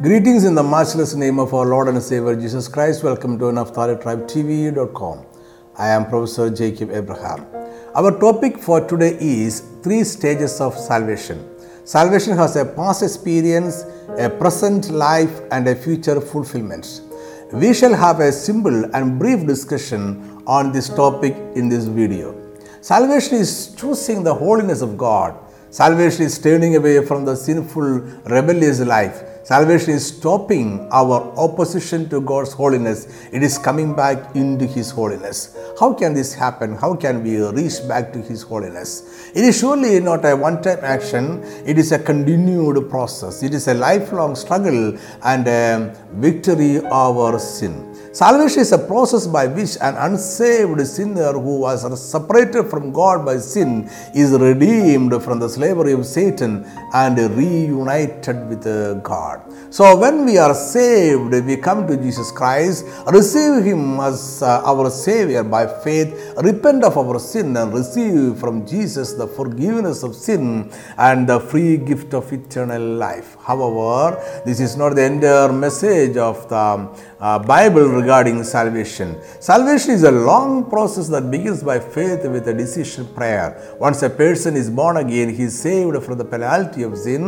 Greetings in the matchless name of our Lord and Savior Jesus Christ. Welcome to TV.com. I am Professor Jacob Abraham. Our topic for today is three stages of salvation. Salvation has a past experience, a present life, and a future fulfillment. We shall have a simple and brief discussion on this topic in this video. Salvation is choosing the holiness of God. Salvation is turning away from the sinful, rebellious life. Salvation is stopping our opposition to God's holiness. It is coming back into His holiness. How can this happen? How can we reach back to His holiness? It is surely not a one time action, it is a continued process. It is a lifelong struggle and a victory over sin. Salvation is a process by which an unsaved sinner who was separated from God by sin is redeemed from the slavery of Satan and reunited with God. So, when we are saved, we come to Jesus Christ, receive Him as uh, our Savior by faith, repent of our sin, and receive from Jesus the forgiveness of sin and the free gift of eternal life. However, this is not the entire message of the uh, Bible regarding salvation. Salvation is a long process that begins by faith with a decision prayer. Once a person is born again, he is saved from the penalty of sin,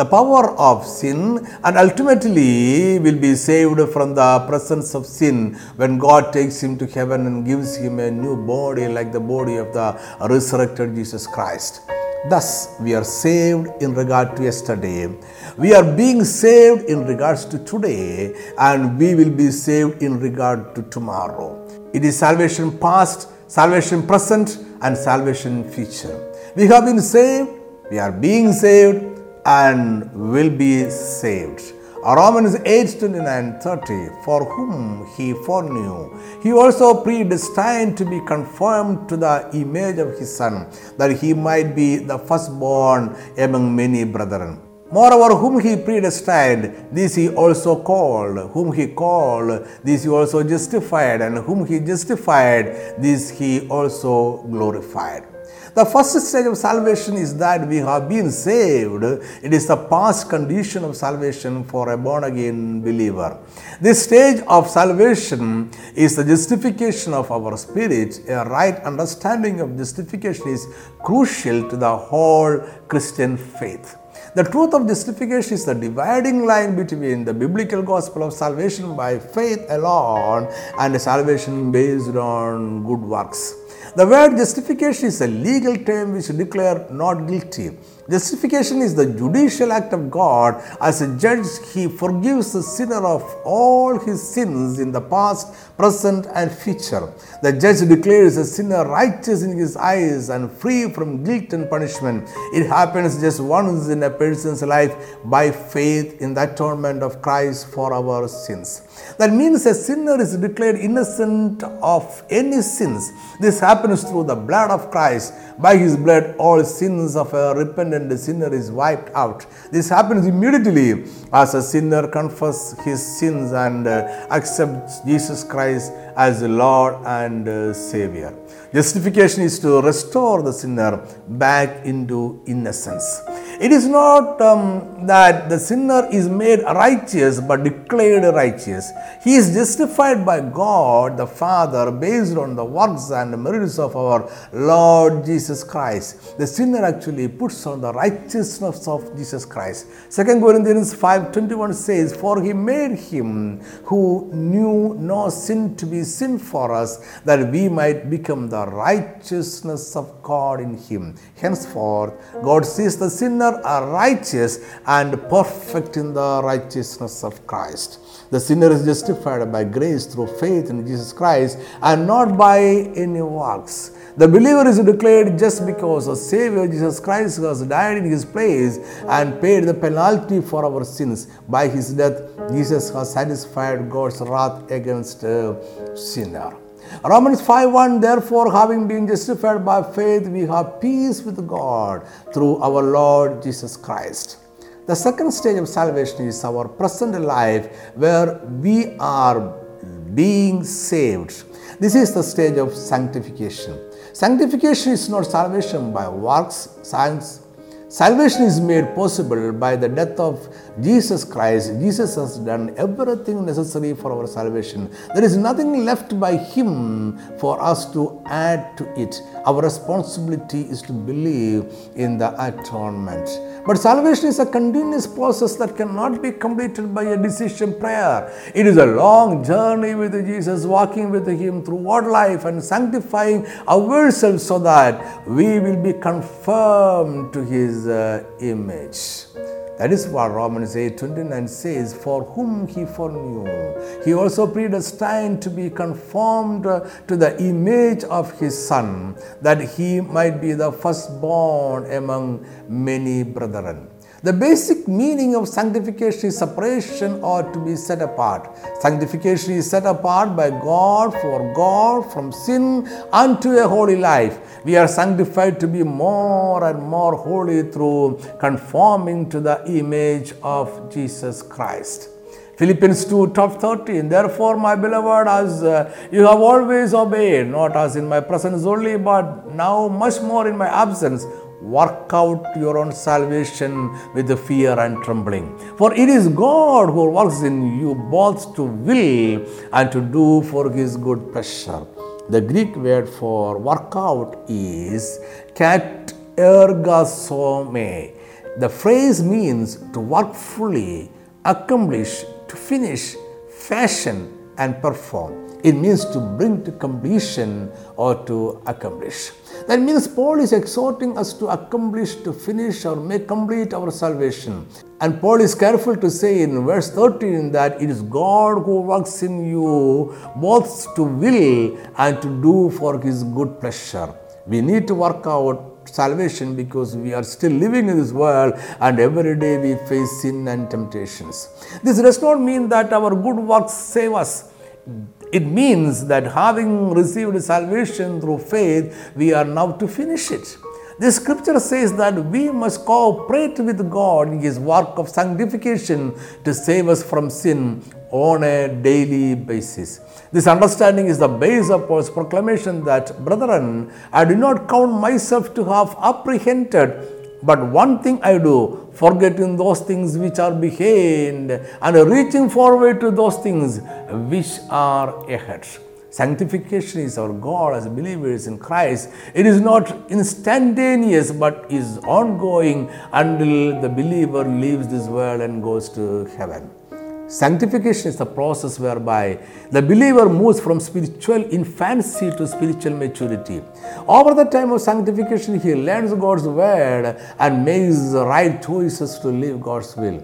the power of sin, and ultimately will be saved from the presence of sin when God takes him to heaven and gives him a new body like the body of the resurrected Jesus Christ. Thus, we are saved in regard to yesterday. We are being saved in regards to today, and we will be saved in regard to tomorrow. It is salvation past, salvation present, and salvation future. We have been saved, we are being saved, and will be saved. Romans 8 29 30 For whom he foreknew, he also predestined to be conformed to the image of his Son, that he might be the firstborn among many brethren. Moreover, whom he predestined, this he also called. Whom he called, this he also justified. And whom he justified, this he also glorified. The first stage of salvation is that we have been saved. It is the past condition of salvation for a born again believer. This stage of salvation is the justification of our spirit. A right understanding of justification is crucial to the whole Christian faith. The truth of justification is the dividing line between the biblical gospel of salvation by faith alone and salvation based on good works. The word justification is a legal term which declares not guilty. Justification is the judicial act of God. As a judge, he forgives the sinner of all his sins in the past, present, and future. The judge declares the sinner righteous in his eyes and free from guilt and punishment. It happens just once in a person's life by faith in the atonement of Christ for our sins. That means a sinner is declared innocent of any sins. This happens through the blood of Christ. By his blood, all sins of a repentant sinner is wiped out. This happens immediately as a sinner confesses his sins and uh, accepts Jesus Christ as Lord and uh, Savior. Justification is to restore the sinner back into innocence. It is not um, that the sinner is made righteous but declared righteous. He is justified by God the Father based on the works and merits of our Lord Jesus Christ. The sinner actually puts on the righteousness of Jesus Christ. 2 Corinthians 5:21 says, For he made him who knew no sin to be sin for us, that we might become the righteousness of God in him. Henceforth, God sees the sinner are righteous and perfect in the righteousness of Christ. The sinner is justified by grace through faith in Jesus Christ and not by any works. The believer is declared just because the Savior Jesus Christ has died in his place and paid the penalty for our sins. By his death, Jesus has satisfied God's wrath against a sinner. Romans 5:1 Therefore having been justified by faith we have peace with God through our Lord Jesus Christ. The second stage of salvation is our present life where we are being saved. This is the stage of sanctification. Sanctification is not salvation by works, science. Salvation is made possible by the death of Jesus Christ. Jesus has done everything necessary for our salvation. There is nothing left by Him for us to add to it. Our responsibility is to believe in the atonement. But salvation is a continuous process that cannot be completed by a decision prayer. It is a long journey with Jesus, walking with Him throughout life and sanctifying ourselves so that we will be conformed to His uh, image. That is what Romans 8 29 says, For whom he foreknew, he also predestined to be conformed to the image of his Son, that he might be the firstborn among many brethren. The basic meaning of sanctification is separation or to be set apart. Sanctification is set apart by God for God from sin unto a holy life. We are sanctified to be more and more holy through conforming to the image of Jesus Christ. Philippians 2 top 13 Therefore, my beloved, as uh, you have always obeyed, not as in my presence only, but now much more in my absence, work out your own salvation with the fear and trembling. For it is God who works in you both to will and to do for his good pleasure. The Greek word for work out is ergasome. The phrase means to work fully, accomplish, to finish, fashion, and perform. It means to bring to completion or to accomplish. That means Paul is exhorting us to accomplish, to finish, or make complete our salvation. And Paul is careful to say in verse 13 that it is God who works in you both to will and to do for his good pleasure. We need to work out salvation because we are still living in this world and every day we face sin and temptations. This does not mean that our good works save us. It means that having received salvation through faith, we are now to finish it. The scripture says that we must cooperate with God in His work of sanctification to save us from sin on a daily basis. This understanding is the base of Paul's proclamation that, Brethren, I do not count myself to have apprehended but one thing I do, forgetting those things which are behind and reaching forward to those things which are ahead. Sanctification is our goal as believers in Christ. It is not instantaneous but is ongoing until the believer leaves this world and goes to heaven. Sanctification is the process whereby the believer moves from spiritual infancy to spiritual maturity. Over the time of sanctification, he learns God's word and makes the right choices to live God's will.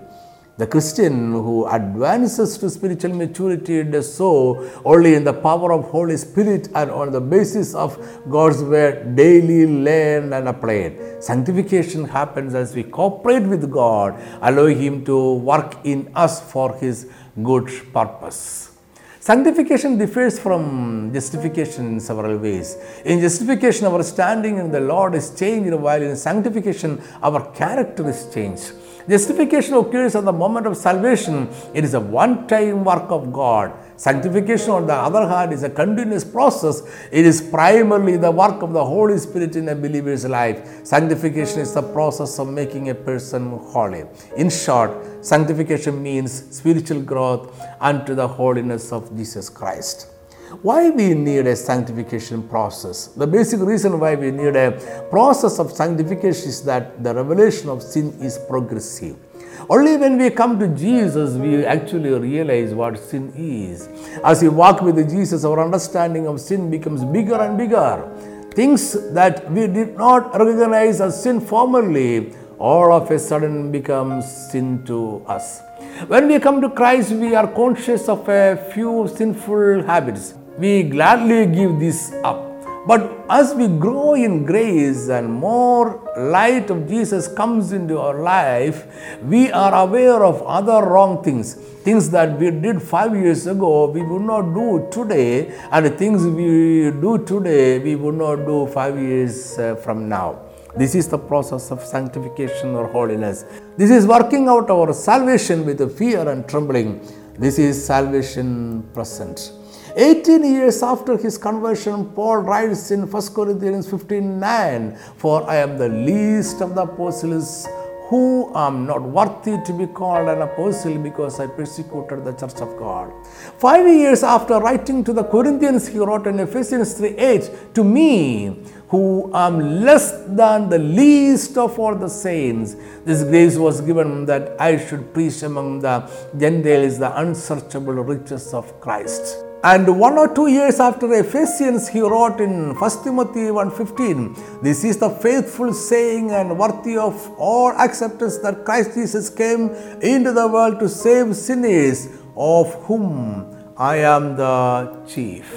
The Christian who advances to spiritual maturity does so only in the power of Holy Spirit and on the basis of God's word daily learned and applied. Sanctification happens as we cooperate with God, allowing Him to work in us for His good purpose. Sanctification differs from justification in several ways. In justification, our standing in the Lord is changed, while in sanctification, our character is changed. Justification occurs at the moment of salvation. It is a one time work of God. Sanctification, on the other hand, is a continuous process. It is primarily the work of the Holy Spirit in a believer's life. Sanctification is the process of making a person holy. In short, sanctification means spiritual growth unto the holiness of Jesus Christ. Why we need a sanctification process? The basic reason why we need a process of sanctification is that the revelation of sin is progressive. Only when we come to Jesus, we actually realize what sin is. As we walk with Jesus, our understanding of sin becomes bigger and bigger. Things that we did not recognize as sin formerly, all of a sudden becomes sin to us. When we come to Christ, we are conscious of a few sinful habits. We gladly give this up. But as we grow in grace and more light of Jesus comes into our life, we are aware of other wrong things. Things that we did five years ago, we would not do today, and things we do today, we would not do five years uh, from now. This is the process of sanctification or holiness. This is working out our salvation with fear and trembling. This is salvation present. 18 years after his conversion, Paul writes in 1 Corinthians 15 9, For I am the least of the apostles who am not worthy to be called an apostle because I persecuted the church of God. Five years after writing to the Corinthians, he wrote in Ephesians 3 8, To me, who am less than the least of all the saints, this grace was given that I should preach among the Gentiles the unsearchable riches of Christ. And one or two years after Ephesians, he wrote in 1 Timothy 1.15, This is the faithful saying and worthy of all acceptance that Christ Jesus came into the world to save sinners, of whom I am the chief.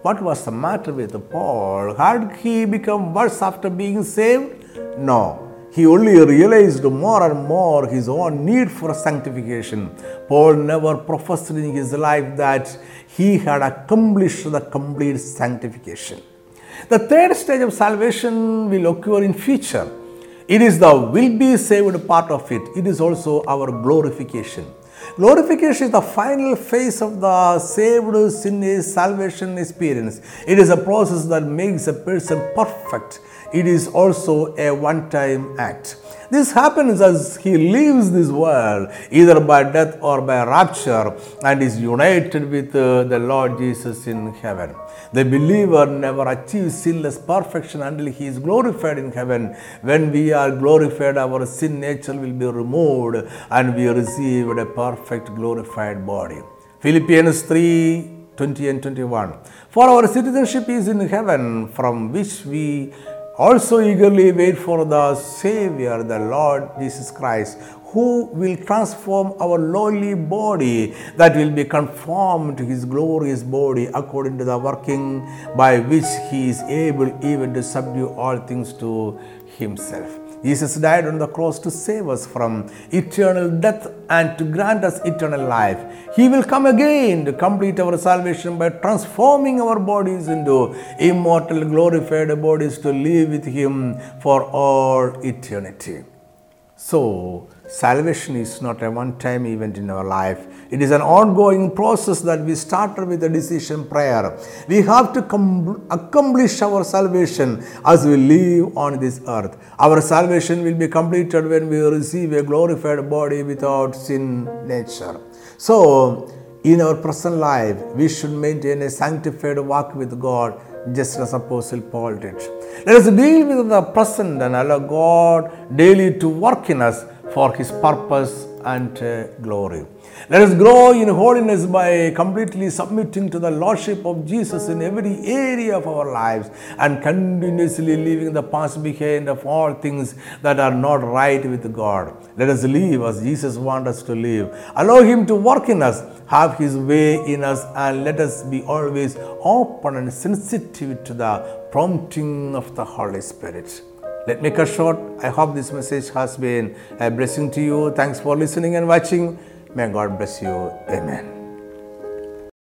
What was the matter with Paul? Had he become worse after being saved? No. He only realized more and more his own need for sanctification. Paul never professed in his life that he had accomplished the complete sanctification. The third stage of salvation will occur in future. It is the will be saved part of it. It is also our glorification. Glorification is the final phase of the saved sin salvation experience. It is a process that makes a person perfect it is also a one time act. This happens as he leaves this world either by death or by rapture and is united with uh, the Lord Jesus in heaven. The believer never achieves sinless perfection until he is glorified in heaven. When we are glorified, our sin nature will be removed and we receive a perfect glorified body. Philippians 3 20 and 21. For our citizenship is in heaven, from which we also eagerly wait for the Savior, the Lord Jesus Christ, who will transform our lowly body that will be conformed to his glorious body according to the working by which he is able even to subdue all things to himself. Jesus died on the cross to save us from eternal death and to grant us eternal life. He will come again to complete our salvation by transforming our bodies into immortal, glorified bodies to live with Him for all eternity. So, salvation is not a one time event in our life. It is an ongoing process that we started with a decision prayer. We have to com- accomplish our salvation as we live on this earth. Our salvation will be completed when we receive a glorified body without sin nature. So, in our present life, we should maintain a sanctified walk with God just as Apostle Paul did. Let us deal with the present and allow God daily to work in us for His purpose and uh, glory. Let us grow in holiness by completely submitting to the Lordship of Jesus in every area of our lives and continuously leaving the past behind of all things that are not right with God. Let us live as Jesus wants us to live. Allow Him to work in us, have His way in us, and let us be always open and sensitive to the prompting of the Holy Spirit. Let me cut short. I hope this message has been a blessing to you. Thanks for listening and watching. May God bless you. Amen.